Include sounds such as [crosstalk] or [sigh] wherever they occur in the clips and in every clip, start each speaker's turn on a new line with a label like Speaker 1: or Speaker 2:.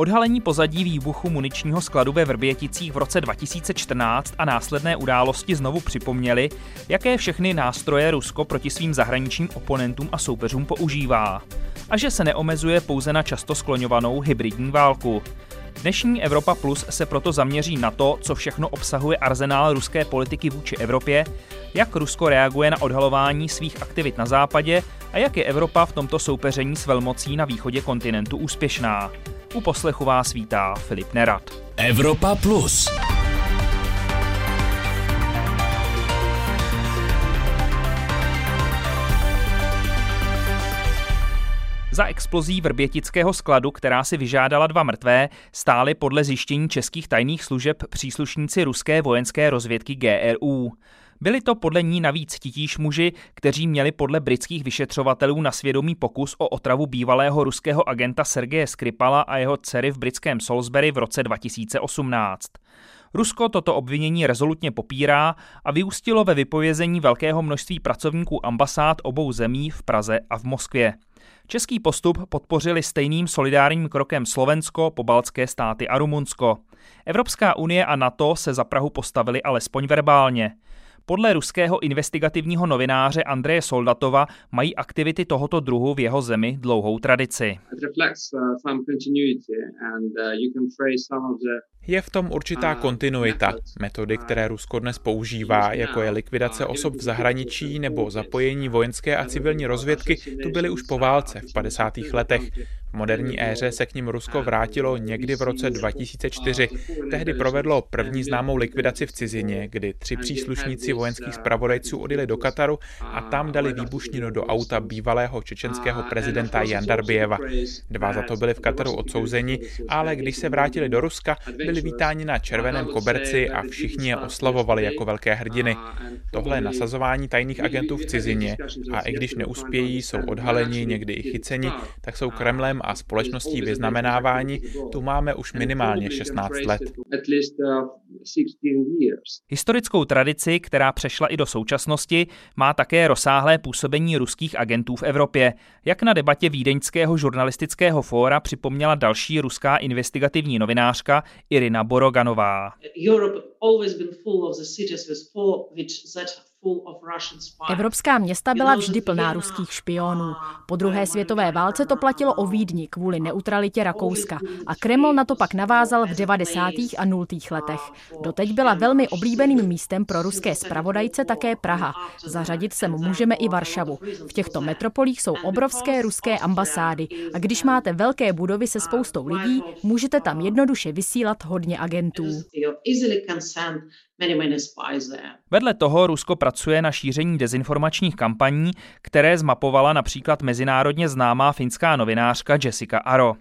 Speaker 1: Odhalení pozadí výbuchu muničního skladu ve Vrběticích v roce 2014 a následné události znovu připomněly, jaké všechny nástroje Rusko proti svým zahraničním oponentům a soupeřům používá. A že se neomezuje pouze na často skloňovanou hybridní válku. Dnešní Evropa Plus se proto zaměří na to, co všechno obsahuje arzenál ruské politiky vůči Evropě, jak Rusko reaguje na odhalování svých aktivit na západě a jak je Evropa v tomto soupeření s velmocí na východě kontinentu úspěšná. U poslechu vás vítá Filip Nerad.
Speaker 2: Evropa Plus.
Speaker 1: Za explozí vrbětického skladu, která si vyžádala dva mrtvé, stáli podle zjištění českých tajných služeb příslušníci ruské vojenské rozvědky GRU. Byli to podle ní navíc titíž muži, kteří měli podle britských vyšetřovatelů na svědomí pokus o otravu bývalého ruského agenta Sergeje Skripala a jeho dcery v britském Salisbury v roce 2018. Rusko toto obvinění rezolutně popírá a vyústilo ve vypovězení velkého množství pracovníků ambasád obou zemí v Praze a v Moskvě. Český postup podpořili stejným solidárním krokem Slovensko, pobaltské státy a Rumunsko. Evropská unie a NATO se za Prahu postavili alespoň verbálně. Podle ruského investigativního novináře Andreje Soldatova mají aktivity tohoto druhu v jeho zemi dlouhou tradici.
Speaker 3: Je v tom určitá kontinuita. Metody, které Rusko dnes používá, jako je likvidace osob v zahraničí nebo zapojení vojenské a civilní rozvědky, tu byly už po válce v 50. letech. V moderní éře se k ním Rusko vrátilo někdy v roce 2004. Tehdy provedlo první známou likvidaci v cizině, kdy tři příslušníci vojenských zpravodajců odjeli do Kataru a tam dali výbušninu do auta bývalého čečenského prezidenta Jandarbieva. Dva za to byli v Kataru odsouzeni, ale když se vrátili do Ruska, byli vítáni na červeném koberci a všichni je oslavovali jako velké hrdiny. Tohle nasazování tajných agentů v cizině a i když neuspějí, jsou odhaleni, někdy i chyceni, tak jsou Kremlem a společností vyznamenávání tu máme už minimálně 16 let.
Speaker 1: Historickou tradici, která přešla i do současnosti, má také rozsáhlé působení ruských agentů v Evropě. Jak na debatě Vídeňského žurnalistického fóra připomněla další ruská investigativní novinářka Irina Boroganová. Europe
Speaker 4: Evropská města byla vždy plná ruských špionů. Po druhé světové válce to platilo o Vídni kvůli neutralitě Rakouska a Kreml na to pak navázal v 90. a 0. letech. Doteď byla velmi oblíbeným místem pro ruské spravodajce také Praha. Zařadit sem můžeme i Varšavu. V těchto metropolích jsou obrovské ruské ambasády a když máte velké budovy se spoustou lidí, můžete tam jednoduše vysílat hodně agentů.
Speaker 1: Vedle toho Rusko pracuje na šíření dezinformačních kampaní, které zmapovala například mezinárodně známá finská novinářka Jessica Aro.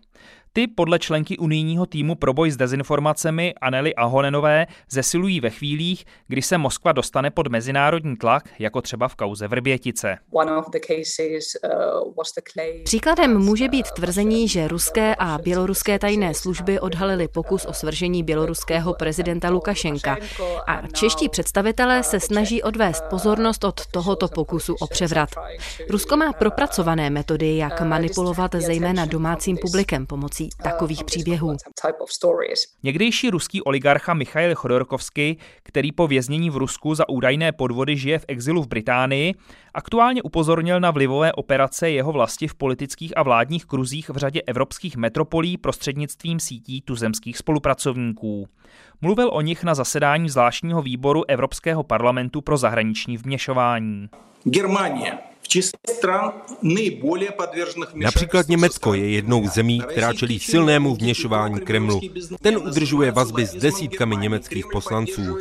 Speaker 1: Ty podle členky unijního týmu pro boj s dezinformacemi Anely Ahonenové zesilují ve chvílích, kdy se Moskva dostane pod mezinárodní tlak, jako třeba v kauze Vrbětice. Uh,
Speaker 5: Příkladem může být tvrzení, že ruské a běloruské tajné služby odhalily pokus o svržení běloruského prezidenta Lukašenka a čeští představitelé se snaží odvést pozornost od tohoto pokusu o převrat. Rusko má propracované metody, jak manipulovat zejména domácím publikem pomocí takových příběhů.
Speaker 1: Někdejší ruský oligarcha Michail Chodorkovský, který po věznění v Rusku za údajné podvody žije v exilu v Británii, aktuálně upozornil na vlivové operace jeho vlasti v politických a vládních kruzích v řadě evropských metropolí prostřednictvím sítí tuzemských spolupracovníků. Mluvil o nich na zasedání zvláštního výboru Evropského parlamentu pro zahraniční vměšování.
Speaker 6: Germánie Například Německo je jednou zemí, která čelí silnému vměšování Kremlu. Ten udržuje vazby s desítkami německých poslanců.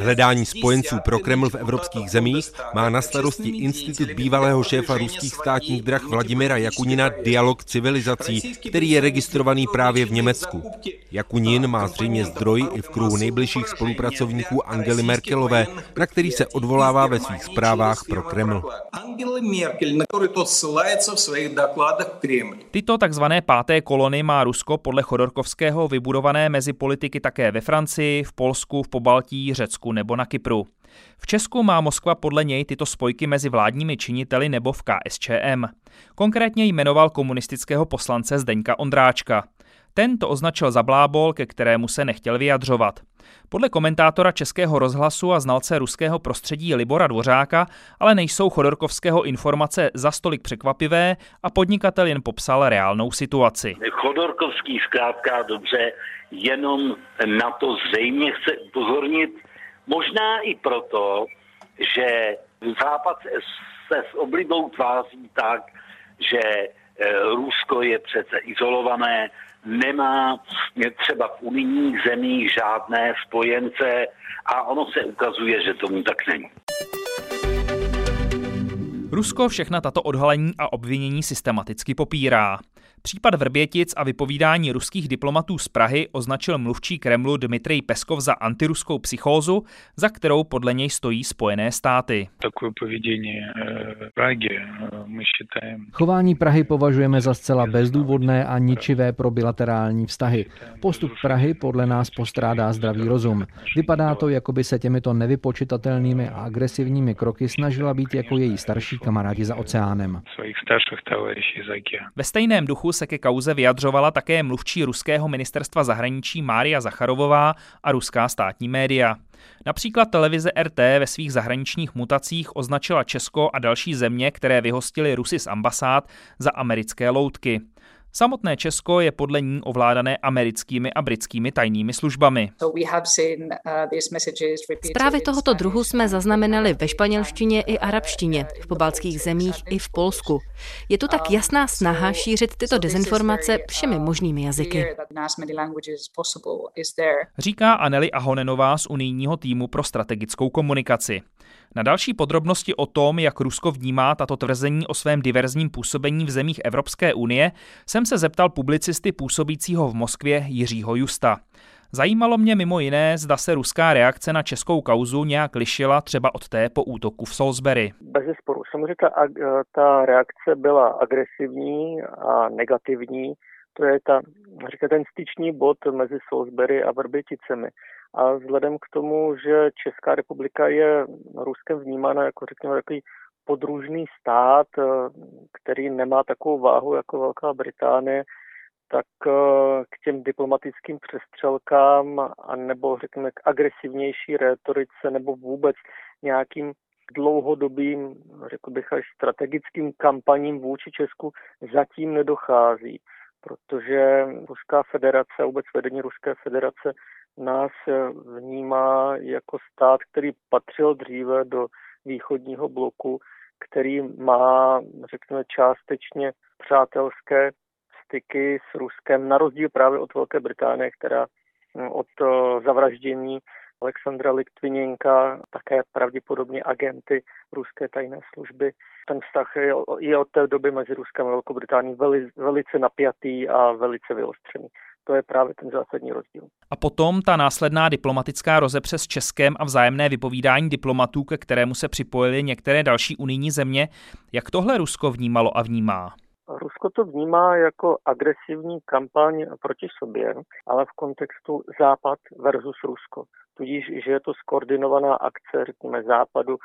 Speaker 6: Hledání spojenců pro Kreml v evropských zemích má na starosti institut bývalého šéfa ruských státních drah Vladimira Jakunina Dialog civilizací, který je registrovaný právě v Německu. Jakunin má zřejmě zdroj i v kruhu nejbližších spolupracovníků Angely Merkelové, na který se odvolává ve svých zprávách pro Kreml.
Speaker 1: Tyto takzvané páté kolony má Rusko podle Chodorkovského vybudované mezi politiky také ve Francii, v Polsku, v Pobaltí, Řecku Řecku nebo na Kypru. V Česku má Moskva podle něj tyto spojky mezi vládními činiteli nebo v KSČM. Konkrétně jmenoval komunistického poslance Zdeňka Ondráčka. Ten to označil za blábol, ke kterému se nechtěl vyjadřovat. Podle komentátora Českého rozhlasu a znalce ruského prostředí Libora Dvořáka ale nejsou Chodorkovského informace za stolik překvapivé a podnikatel jen popsal reálnou situaci.
Speaker 2: Chodorkovský zkrátka dobře jenom na to zřejmě chce upozornit, možná i proto, že Západ se s oblibou tváří tak, že eh, Rusko je přece izolované, nemá třeba v unijních zemích žádné spojence a ono se ukazuje, že tomu tak není.
Speaker 1: Rusko všechna tato odhalení a obvinění systematicky popírá. Případ Vrbětic a vypovídání ruských diplomatů z Prahy označil mluvčí Kremlu Dmitrij Peskov za antiruskou psychózu, za kterou podle něj stojí Spojené státy.
Speaker 7: Chování Prahy považujeme za zcela bezdůvodné a ničivé pro bilaterální vztahy. Postup Prahy podle nás postrádá zdravý rozum. Vypadá to, jako by se těmito nevypočitatelnými a agresivními kroky snažila být jako její starší kamarádi za oceánem.
Speaker 1: Ve stejném duchu se ke kauze vyjadřovala také mluvčí ruského ministerstva zahraničí Mária Zacharovová a ruská státní média. Například televize RT ve svých zahraničních mutacích označila Česko a další země, které vyhostily Rusy z ambasád, za americké loutky. Samotné Česko je podle ní ovládané americkými a britskými tajnými službami. Uh,
Speaker 5: Zprávy tohoto druhu jsme zaznamenali ve španělštině i arabštině, v pobaltských zemích i v Polsku. Je tu tak jasná snaha šířit tyto dezinformace všemi možnými jazyky.
Speaker 1: Říká Anely Ahonenová z unijního týmu pro strategickou komunikaci. Na další podrobnosti o tom, jak Rusko vnímá tato tvrzení o svém diverzním působení v zemích Evropské unie, jsem se zeptal publicisty působícího v Moskvě Jiřího Justa. Zajímalo mě mimo jiné, zda se ruská reakce na českou kauzu nějak lišila třeba od té po útoku v Salisbury.
Speaker 8: Bez sporu. Samozřejmě ta, ta reakce byla agresivní a negativní. To je ta, říká, ten styčný bod mezi Salisbury a Vrběticemi. A vzhledem k tomu, že Česká republika je Ruskem vnímána jako řekněme takový podružný stát, eh, který nemá takovou váhu jako Velká Británie, tak eh, k těm diplomatickým přestřelkám a nebo řekněme k agresivnější rétorice nebo vůbec nějakým dlouhodobým, řekl bych až strategickým kampaním vůči Česku zatím nedochází, protože Ruská federace vůbec vedení Ruské federace nás vnímá jako stát, který patřil dříve do východního bloku, který má, řekněme, částečně přátelské styky s Ruskem, na rozdíl právě od Velké Británie, která od zavraždění Alexandra Litviněnka, také pravděpodobně agenty ruské tajné služby. Ten vztah je, od té doby mezi Ruskem a Velkou Británií veli, velice napjatý a velice vyostřený. To je právě ten zásadní rozdíl.
Speaker 1: A potom ta následná diplomatická rozepře s Českem a vzájemné vypovídání diplomatů, ke kterému se připojily některé další unijní země. Jak tohle Rusko vnímalo a vnímá?
Speaker 8: Rusko to vnímá jako agresivní kampaň proti sobě, ale v kontextu Západ versus Rusko. Tudíž, že je to skoordinovaná akce, řekněme, Západu,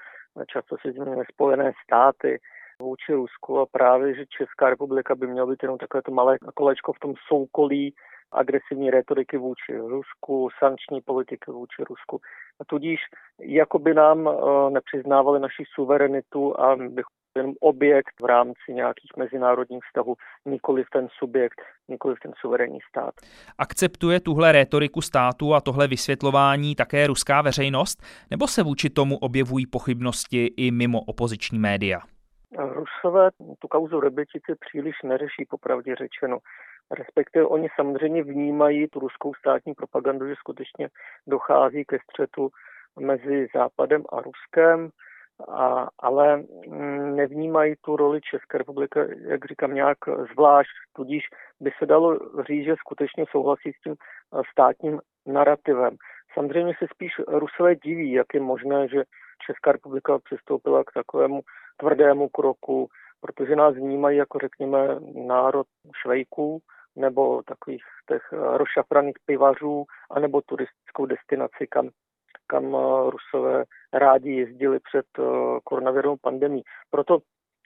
Speaker 8: často se zmíněné Spojené státy, vůči Rusku a právě, že Česká republika by měla být jenom takové to malé kolečko v tom soukolí agresivní retoriky vůči Rusku, sankční politiky vůči Rusku. A tudíž jako by nám eh, nepřiznávali naši suverenitu a bychom jenom objekt v rámci nějakých mezinárodních vztahů, nikoli ten subjekt, nikoli ten suverénní stát.
Speaker 1: Akceptuje tuhle rétoriku státu a tohle vysvětlování také ruská veřejnost, nebo se vůči tomu objevují pochybnosti i mimo opoziční média?
Speaker 8: Rusové tu kauzu Rebetice příliš neřeší, popravdě řečeno. Respektive oni samozřejmě vnímají tu ruskou státní propagandu, že skutečně dochází ke střetu mezi Západem a Ruskem, a, ale mm, nevnímají tu roli České republiky, jak říkám, nějak zvlášť, tudíž by se dalo říct, že skutečně souhlasí s tím eh, státním narrativem. Samozřejmě se spíš Rusové diví, jak je možné, že Česká republika přistoupila k takovému tvrdému kroku, protože nás vnímají jako, řekněme, národ švejků nebo takových těch rozšafraných pivařů, anebo turistickou destinaci, kam, kam Rusové rádi jezdili před koronavirovou pandemí. Proto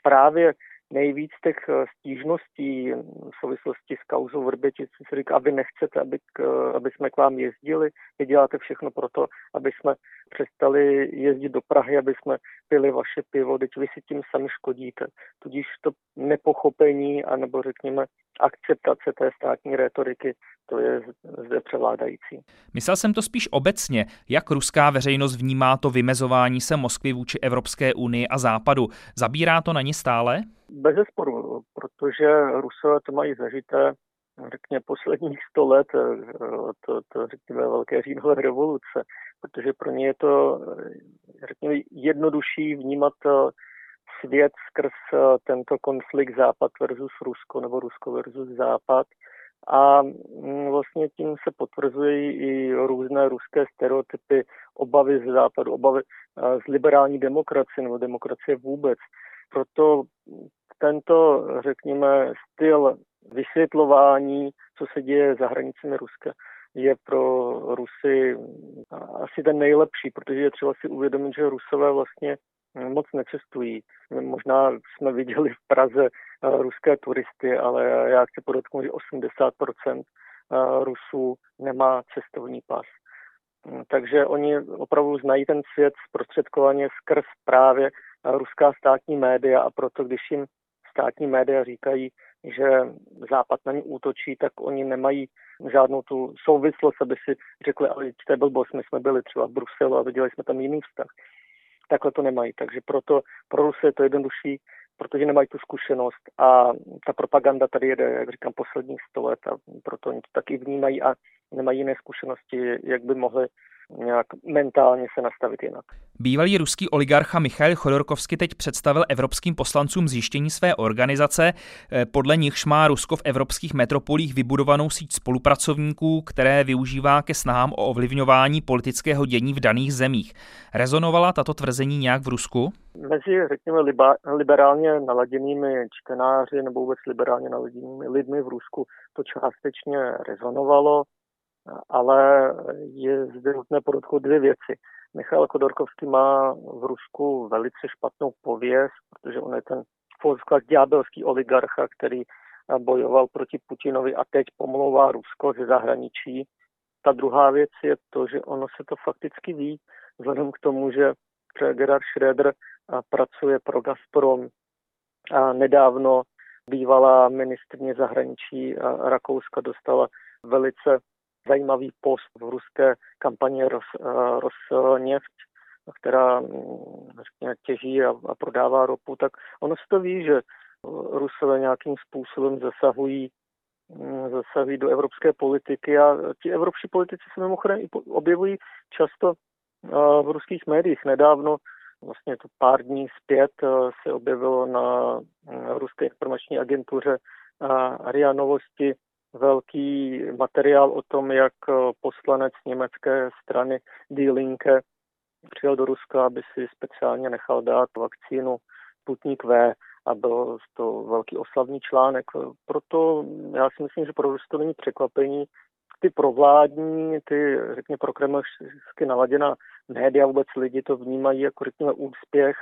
Speaker 8: právě nejvíc těch eh, stížností v souvislosti s kauzou Vrbětic se říká, a vy nechcete, aby, k, eh, aby jsme k vám jezdili, vy děláte všechno pro to, aby jsme přestali jezdit do Prahy, aby jsme pili vaše pivo, teď vy si tím sami škodíte. Tudíž to nepochopení, anebo řekněme akceptace té státní retoriky, to je zde převládající.
Speaker 1: Myslel jsem to spíš obecně, jak ruská veřejnost vnímá to vymezování se Moskvy vůči Evropské unii a Západu. Zabírá to na ní stále?
Speaker 8: Bez zesporu, protože Rusové to mají zažité řekněme, posledních sto let, to, to řekněme, velké říjnové revoluce, protože pro ně je to, řekněme, jednodušší vnímat svět skrz tento konflikt Západ versus Rusko nebo Rusko versus Západ. A mm, vlastně tím se potvrzují i různé ruské stereotypy, obavy z západu, obavy z liberální demokracie nebo demokracie vůbec. Proto tento, řekněme, styl vysvětlování, co se děje za hranicemi Ruska, je pro Rusy asi ten nejlepší, protože je třeba si uvědomit, že Rusové vlastně moc necestují. Možná jsme viděli v Praze ruské turisty, ale já chci podotknout, že 80% Rusů nemá cestovní pas. Takže oni opravdu znají ten svět zprostředkovaně skrz právě ruská státní média a proto, když jim státní média říkají, že Západ na ně útočí, tak oni nemají žádnou tu souvislost, aby si řekli, ale to je blbost, my jsme byli třeba v Bruselu a viděli jsme tam jiný vztah. Takhle to nemají, takže proto pro Rusy je to jednodušší, protože nemají tu zkušenost a ta propaganda tady jede, jak říkám, posledních sto let a proto oni to taky vnímají a nemají jiné zkušenosti, jak by mohli nějak mentálně se nastavit jinak.
Speaker 1: Bývalý ruský oligarcha Michail Chodorkovsky teď představil evropským poslancům zjištění své organizace. Eh, podle nichž má Rusko v evropských metropolích vybudovanou síť spolupracovníků, které využívá ke snahám o ovlivňování politického dění v daných zemích. Rezonovala tato tvrzení nějak v Rusku?
Speaker 8: Mezi, řekněme, liberálně naladěnými čtenáři nebo vůbec liberálně naladěnými lidmi v Rusku to částečně rezonovalo ale je zde nutné podotknout dvě věci. Michal Kodorkovský má v Rusku velice špatnou pověst, protože on je ten v ďábelský oligarcha, který bojoval proti Putinovi a teď pomlouvá Rusko ze zahraničí. Ta druhá věc je to, že ono se to fakticky ví, vzhledem k tomu, že Gerhard Schröder pracuje pro Gazprom a nedávno bývalá ministrně zahraničí Rakouska dostala velice zajímavý post v ruské kampani Ros, eh, Rosneft, která mm, řekněme, těží a, a prodává ropu, tak ono se to ví, že Rusové nějakým způsobem zasahují mm, zasahují do evropské politiky a ti evropští politici se mimochodem objevují často eh, v ruských médiích. Nedávno, vlastně to pár dní zpět, eh, se objevilo na mm, ruské informační agentuře RIA Novosti velký materiál o tom, jak eh, poslanec německé strany Die Linke přijel do Ruska, aby si speciálně nechal dát vakcínu Sputnik V a byl to velký oslavní článek. Proto já si myslím, že pro Rusko není překvapení. Ty provládní, ty, řekně, pro kremelsky naladěná média, vůbec lidi to vnímají jako, řekněme, úspěch,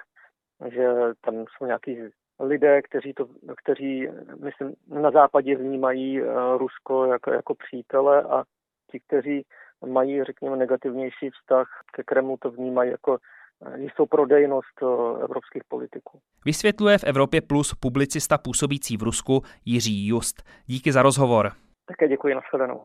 Speaker 8: že tam jsou nějaký lidé, kteří, to, kteří myslím, na západě vnímají eh, Rusko jako, jako přítele a ti, kteří mají, řekněme, negativnější vztah ke Kremlu, to vnímají jako eh, jistou prodejnost eh, evropských politiků.
Speaker 1: Vysvětluje v Evropě Plus publicista působící v Rusku Jiří Just. Díky za rozhovor.
Speaker 8: Také děkuji, nashledanou.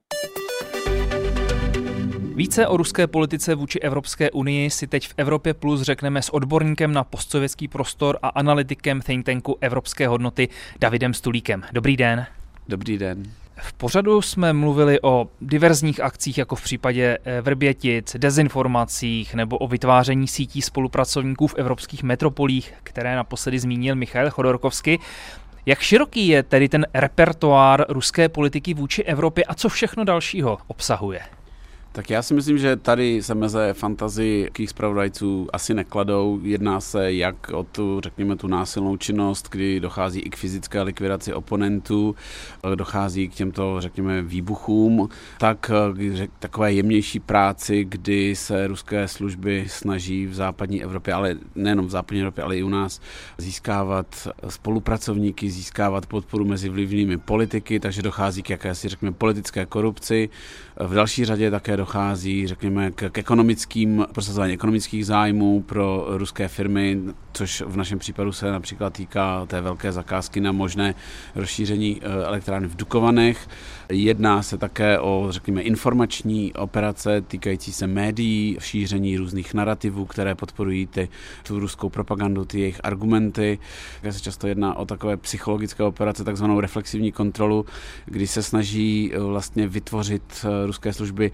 Speaker 1: Více o ruské politice vůči Evropské unii si teď v Evropě Plus řekneme s odborníkem na postsovětský prostor a analytikem think tanku Evropské hodnoty Davidem Stulíkem. Dobrý den.
Speaker 9: Dobrý den.
Speaker 1: V pořadu jsme mluvili o diverzních akcích, jako v případě eh, Vrbětic, dezinformacích nebo o vytváření sítí spolupracovníků v evropských metropolích, které naposledy zmínil Michal Chodorkovsky. Jak široký je tedy ten repertoár ruské politiky vůči Evropě a co všechno dalšího obsahuje?
Speaker 9: Tak já si myslím, že tady se meze fantazii jakých zpravodajců asi nekladou. Jedná se jak o tu, řekněme, tu násilnou činnost, kdy dochází i k fyzické likvidaci oponentů, dochází k těmto, řekněme, výbuchům, tak k takové jemnější práci, kdy se ruské služby snaží v západní Evropě, ale nejenom v západní Evropě, ale i u nás získávat spolupracovníky, získávat podporu mezi vlivnými politiky, takže dochází k jakési, řekněme, politické korupci. V další řadě také dochází, řekněme, k, k ekonomickým, prosazování ekonomických zájmů pro ruské firmy, což v našem případu se například týká té velké zakázky na možné rozšíření eh, elektrárny v Dukovanech. Jedná se také o, řekněme, informační operace týkající se médií, šíření různých narrativů, které podporují ty, tu ruskou propagandu, ty jejich argumenty. Také se často jedná o takové psychologické operace, takzvanou reflexivní kontrolu, kdy se snaží eh, vlastně vytvořit eh, ruské služby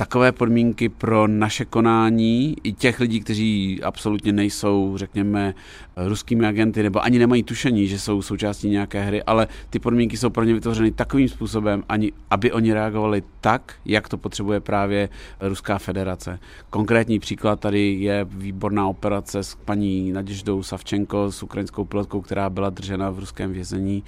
Speaker 9: takové podmínky pro naše konání i těch lidí, kteří absolutně nejsou, řekněme, ruskými agenty nebo ani nemají tušení, že jsou součástí nějaké hry, ale ty podmínky jsou pro ně vytvořeny takovým způsobem, ani, aby oni reagovali tak, jak to potřebuje právě Ruská federace. Konkrétní příklad tady je výborná operace s paní Naděždou Savčenko, s ukrajinskou pilotkou, která byla držena v ruském vězení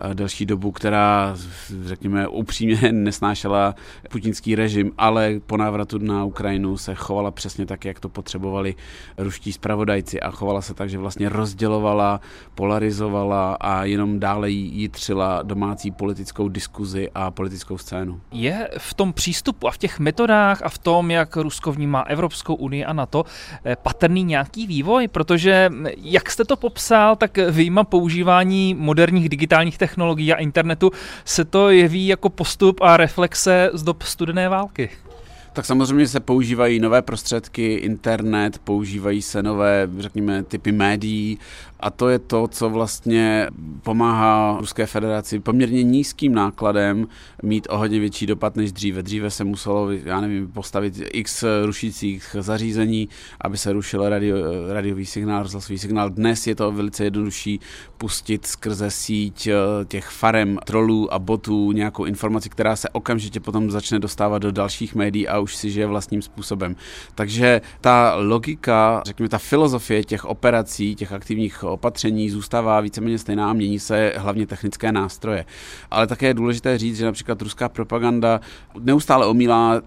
Speaker 9: eh, delší dobu, která, řekněme, upřímně [laughs] nesnášela putinský režim, ale po návratu na Ukrajinu se chovala přesně tak, jak to potřebovali ruští spravodajci a chovala se tak, že vlastně rozdělovala, polarizovala a jenom dále jitřila domácí politickou diskuzi a politickou scénu.
Speaker 1: Je v tom přístupu a v těch metodách a v tom, jak Rusko vnímá Evropskou unii a NATO, eh, patrný nějaký vývoj? Protože, hm, jak jste to popsal, tak výjima používání moderních digitálních technologií a internetu se to jeví jako postup a reflexe z dob studené války.
Speaker 9: Tak samozřejmě se používají nové prostředky, internet, používají se nové, řekněme, typy médií a to je to, co vlastně pomáhá Ruské federaci poměrně nízkým nákladem mít o hodně větší dopad než dříve. Dříve se muselo, já nevím, postavit x rušících zařízení, aby se rušil radio, radiový signál, rozhlasový signál. Dnes je to velice jednodušší pustit skrze síť eh, těch farem, trolů a botů nějakou informaci, která se okamžitě potom začne dostávat do dalších médií a už si žije vlastním způsobem. Takže ta logika, řekněme, ta filozofie těch operací, těch aktivních opatření zůstává víceméně stejná, mění se hlavně technické nástroje. Ale také je důležité říct, že například ruská propaganda neustále omílá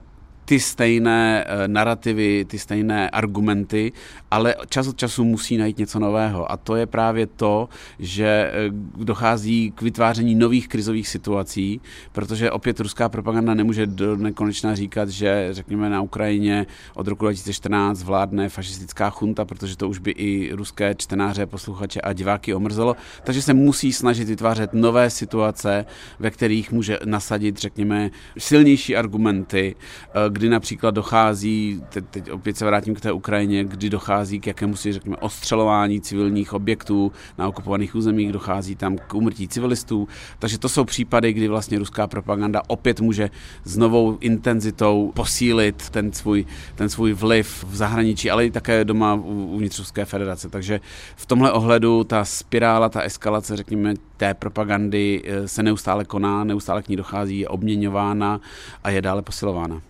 Speaker 9: ty stejné eh, narrativy, ty stejné argumenty, ale čas od času musí najít něco nového. A to je právě to, že eh, dochází k vytváření nových krizových situací, protože opět ruská propaganda nemůže do nekonečna říkat, že řekněme na Ukrajině od roku 2014 vládne fašistická chunta, protože to už by i ruské čtenáře, posluchače a diváky omrzelo. Takže se musí snažit vytvářet nové situace, ve kterých může nasadit, řekněme, silnější argumenty, eh, kdy například dochází, teď, teď opět se vrátím k té Ukrajině, kdy dochází k jakému si řekněme ostřelování civilních objektů na okupovaných územích, dochází tam k umrtí civilistů. Takže to jsou případy, kdy vlastně ruská propaganda opět může s novou intenzitou posílit ten svůj, ten svůj vliv v zahraničí, ale i také doma uvnitř Ruské federace. Takže v tomhle ohledu ta spirála, ta eskalace, řekněme, té propagandy eh, se neustále koná, neustále k ní dochází, je obměňována a je dále posilována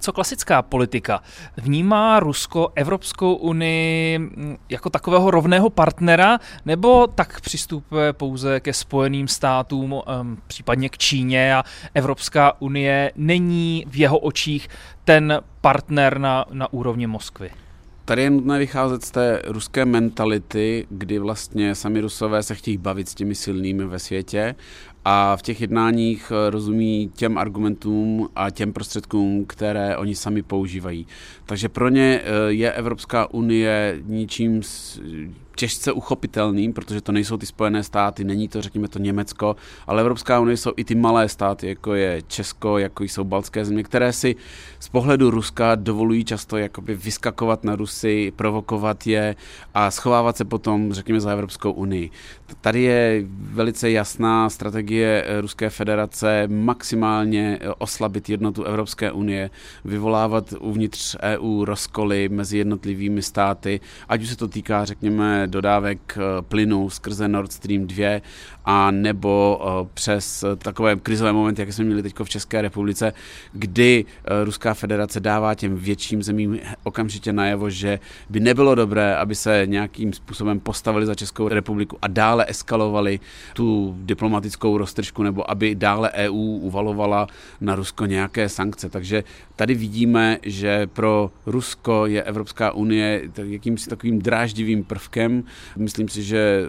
Speaker 1: co klasická politika? Vnímá Rusko Evropskou unii mm, jako takového rovného partnera, nebo tak přistupuje pouze ke Spojeným státům, případně k Číně a Evropská unie není v jeho očích ten partner na, na úrovni Moskvy?
Speaker 9: Tady je nutné vycházet z té ruské mentality, kdy vlastně sami rusové se chtějí bavit s těmi silnými ve světě a v těch jednáních eh, rozumí těm argumentům a těm prostředkům, které oni sami používají. Takže pro ně eh, je Evropská unie ničím těžce uchopitelným, protože to nejsou ty Spojené státy, není to, řekněme, to Německo, ale Evropská unie jsou i ty malé státy, jako je Česko, jako jsou baltské země, které si z pohledu Ruska dovolují často jakoby vyskakovat na Rusy, provokovat je a schovávat se potom, řekněme, za Evropskou unii. Tady je velice jasná strategie strategie Ruské federace maximálně oslabit jednotu Evropské unie, vyvolávat uvnitř EU rozkoly mezi jednotlivými státy, ať už se to týká, řekněme, dodávek plynu skrze Nord Stream 2, a nebo přes takové krizové momenty, jak jsme měli teď v České republice, kdy Ruská federace dává těm větším zemím okamžitě najevo, že by nebylo dobré, aby se nějakým způsobem postavili za Českou republiku a dále eskalovali tu diplomatickou roztržku, nebo aby dále EU uvalovala na Rusko nějaké sankce. Takže tady vidíme, že pro Rusko je Evropská unie jakýmsi takovým dráždivým prvkem. Myslím si, že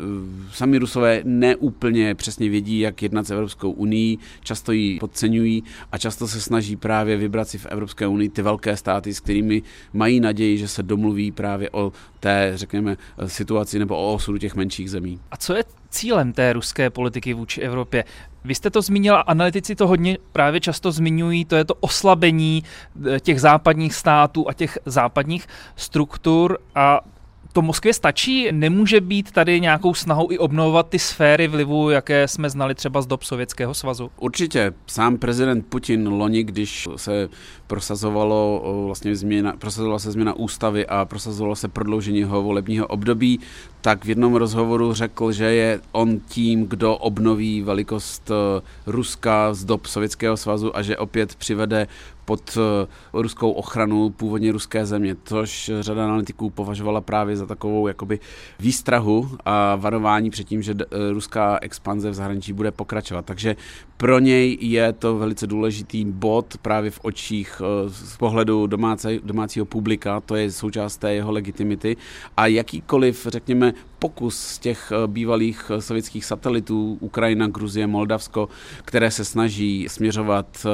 Speaker 9: sami Rusové neúplně přesně vědí, jak jednat s Evropskou unii, často ji podceňují a často se snaží právě vybrat si v Evropské unii ty velké státy, s kterými mají naději, že se domluví právě o té, řekněme, situaci nebo o osudu těch menších zemí.
Speaker 10: A co je cílem té ruské politiky vůči Evropě? Vy jste to zmínila, analytici to hodně právě často zmiňují, to je to oslabení eh, těch západních států a těch západních struktur a to Moskvě stačí? Nemůže být tady nějakou snahou i obnovovat ty sféry vlivu, jaké jsme znali třeba z dob Sovětského svazu?
Speaker 9: Určitě. Sám prezident Putin loni, když se prosazovalo vlastně změna, prosazovala se změna ústavy a prosazovalo se prodloužení jeho volebního období, tak v jednom rozhovoru řekl, že je on tím, kdo obnoví velikost eh, Ruska z dob Sovětského svazu a že opět přivede pod eh, ruskou ochranu původně ruské země, což řada analytiků považovala právě za takovou jakoby výstrahu a varování před tím, že eh, ruská expanze v zahraničí bude pokračovat. Takže pro něj je to velice důležitý bod právě v očích eh, z pohledu domácí, domácího publika, to je součást té jeho legitimity a jakýkoliv, řekněme, pokus z těch eh, bývalých eh, sovětských satelitů, Ukrajina, Gruzie, Moldavsko, které se snaží směřovat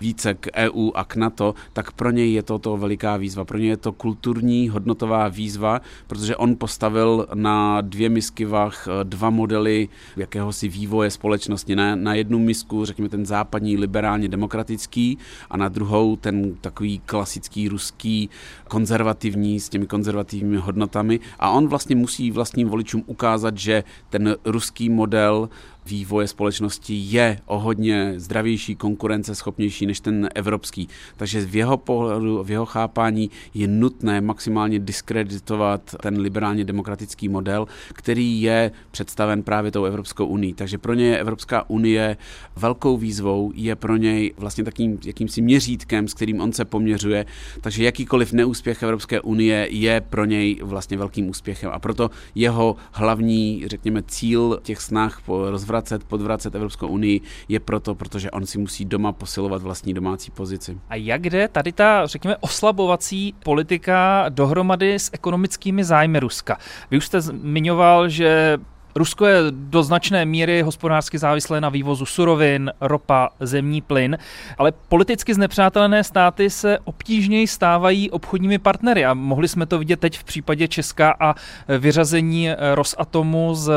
Speaker 9: více k EU a k NATO, tak pro něj je to to veliká výzva. Pro něj je to kulturní hodnotová výzva, protože on postavil na dvě misky vach dva modely jakéhosi vývoje společnosti. Na, na jednu misku řekněme ten západní liberálně demokratický a na druhou ten takový klasický ruský konzervativní s těmi konzervativními hodnotami a on vlastně musí vlastním voličům ukázat, že ten ruský model vývoje společnosti je o hodně zdravější, konkurenceschopnější než ten evropský. Takže v jeho pohledu, v jeho chápání je nutné maximálně diskreditovat ten liberálně demokratický model, který je představen právě tou Evropskou unii. Takže pro ně je Evropská unie velkou výzvou, je pro něj vlastně takým jakýmsi měřítkem, s kterým on se poměřuje. Takže jakýkoliv neúspěch Evropské unie je pro něj vlastně velkým úspěchem. A proto jeho hlavní, řekněme, cíl těch snah po rozvratu odvracet, podvracet Evropskou unii, je proto, protože on si musí doma posilovat vlastní domácí pozici.
Speaker 10: A jak jde tady ta, řekněme, oslabovací politika dohromady s ekonomickými zájmy Ruska? Vy už jste zmiňoval, že Rusko je do značné míry hospodářsky závislé na vývozu surovin, ropa, zemní plyn, ale politicky znepřátelené státy se obtížněji stávají obchodními partnery a mohli jsme to vidět teď v případě Česka a vyřazení Rosatomu z,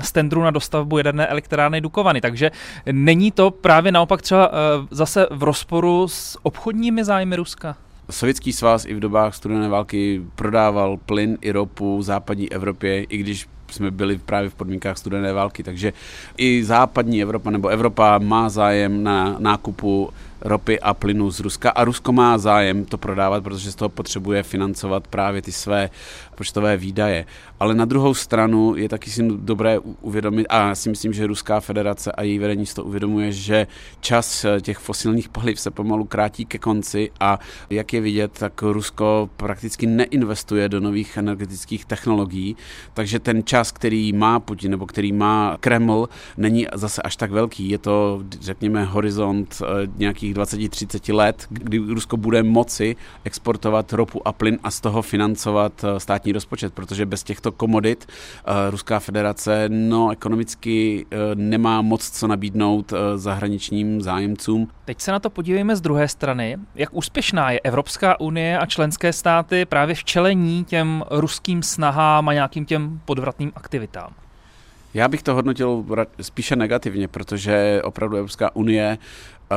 Speaker 10: z tendru na dostavbu jaderné elektrárny Dukovany. Takže není to právě naopak třeba eh, zase v rozporu s obchodními zájmy Ruska?
Speaker 9: Sovětský svaz i v dobách studené války prodával plyn i ropu západní Evropě, i když jsme byli právě v podmínkách studené války, takže i západní Evropa nebo Evropa má zájem na nákupu ropy a plynu z Ruska a Rusko má zájem to prodávat, protože z toho potřebuje financovat právě ty své počtové výdaje. Ale na druhou stranu je taky si dobré uvědomit, a já si myslím, že Ruská federace a její vedení si to uvědomuje, že čas těch fosilních paliv se pomalu krátí ke konci a jak je vidět, tak Rusko prakticky neinvestuje do nových energetických technologií, takže ten čas, který má Putin nebo který má Kreml, není zase až tak velký. Je to, řekněme, horizont eh, nějakých 20-30 let, kdy Rusko bude moci exportovat ropu a plyn a z toho financovat eh, státní rozpočet, protože bez těchto komodit uh, Ruská federace no, ekonomicky uh, nemá moc co nabídnout zahraničním zájemcům.
Speaker 10: Teď se na to podívejme z druhé strany. Jak úspěšná je Evropská unie a členské státy právě v čelení těm ruským snahám a nějakým těm podvratným aktivitám?
Speaker 9: Já bych to hodnotil spíše negativně, protože opravdu Evropská unie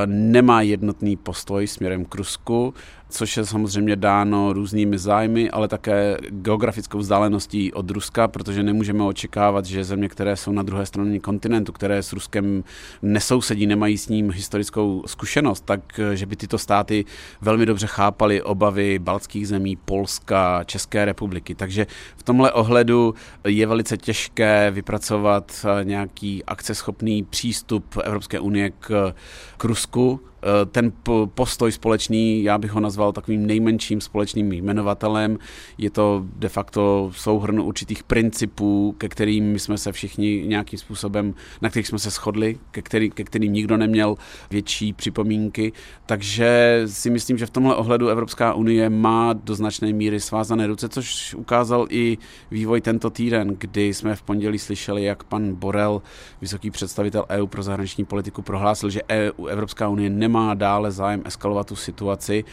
Speaker 9: nemá jednotný postoj směrem k Rusku, což je samozřejmě dáno různými zájmy, ale také geografickou vzdáleností od Ruska, protože nemůžeme očekávat, že země, které jsou na druhé straně kontinentu, které s Ruskem nesousedí, nemají s ním historickou zkušenost, tak že by tyto státy velmi dobře chápaly obavy baltských zemí, Polska, České republiky. Takže v tomhle ohledu je velice těžké vypracovat nějaký akceschopný přístup Evropské unie k, k Rusku, Eh, ten postoj společný, já bych ho nazval takovým nejmenším společným jmenovatelem. Je to de facto souhrn určitých principů, ke kterým jsme se všichni nějakým způsobem, na kterých jsme se shodli, ke, který, ke kterým nikdo neměl větší připomínky. Takže si myslím, že v tomhle ohledu Evropská unie má do značné míry svázané ruce, což ukázal i vývoj tento týden, kdy jsme v pondělí slyšeli, jak pan Borel, vysoký představitel EU pro zahraniční politiku, prohlásil, že EU, Evropská unie nemá nemá dále zájem eskalovat tu situaci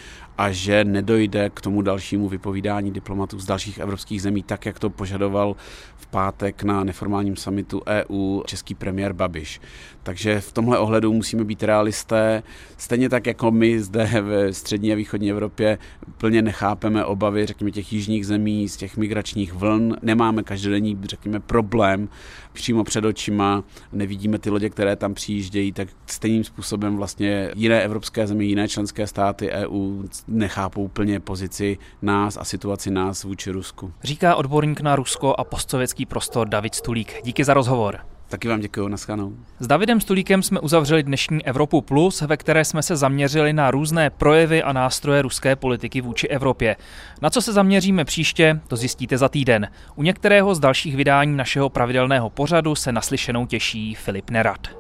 Speaker 9: a že nedojde k tomu dalšímu vypovídání diplomatů z dalších evropských zemí, tak jak to požadoval v pátek na neformálním summitu EU český premiér Babiš. Takže v tomhle ohledu musíme být realisté. Stejně tak jako my zde ve střední a východní Evropě plně nechápeme obavy, řekněme, těch jižních zemí z těch migračních vln. Nemáme každodenní, řekněme, problém přímo před očima, nevidíme ty lodě, které tam přijíždějí, tak stejným způsobem vlastně jiné evropské země, jiné členské státy EU nechápou úplně pozici nás a situaci nás vůči Rusku.
Speaker 10: Říká odborník na Rusko a postsovětský prostor David Stulík. Díky za rozhovor.
Speaker 9: Taky vám děkuji, naschanou.
Speaker 10: S Davidem Stulíkem jsme uzavřeli dnešní Evropu Plus, ve které jsme se zaměřili na různé projevy a nástroje ruské politiky vůči Evropě. Na co se zaměříme příště, to zjistíte za týden. U některého z dalších vydání našeho pravidelného pořadu se naslyšenou těší Filip Nerad.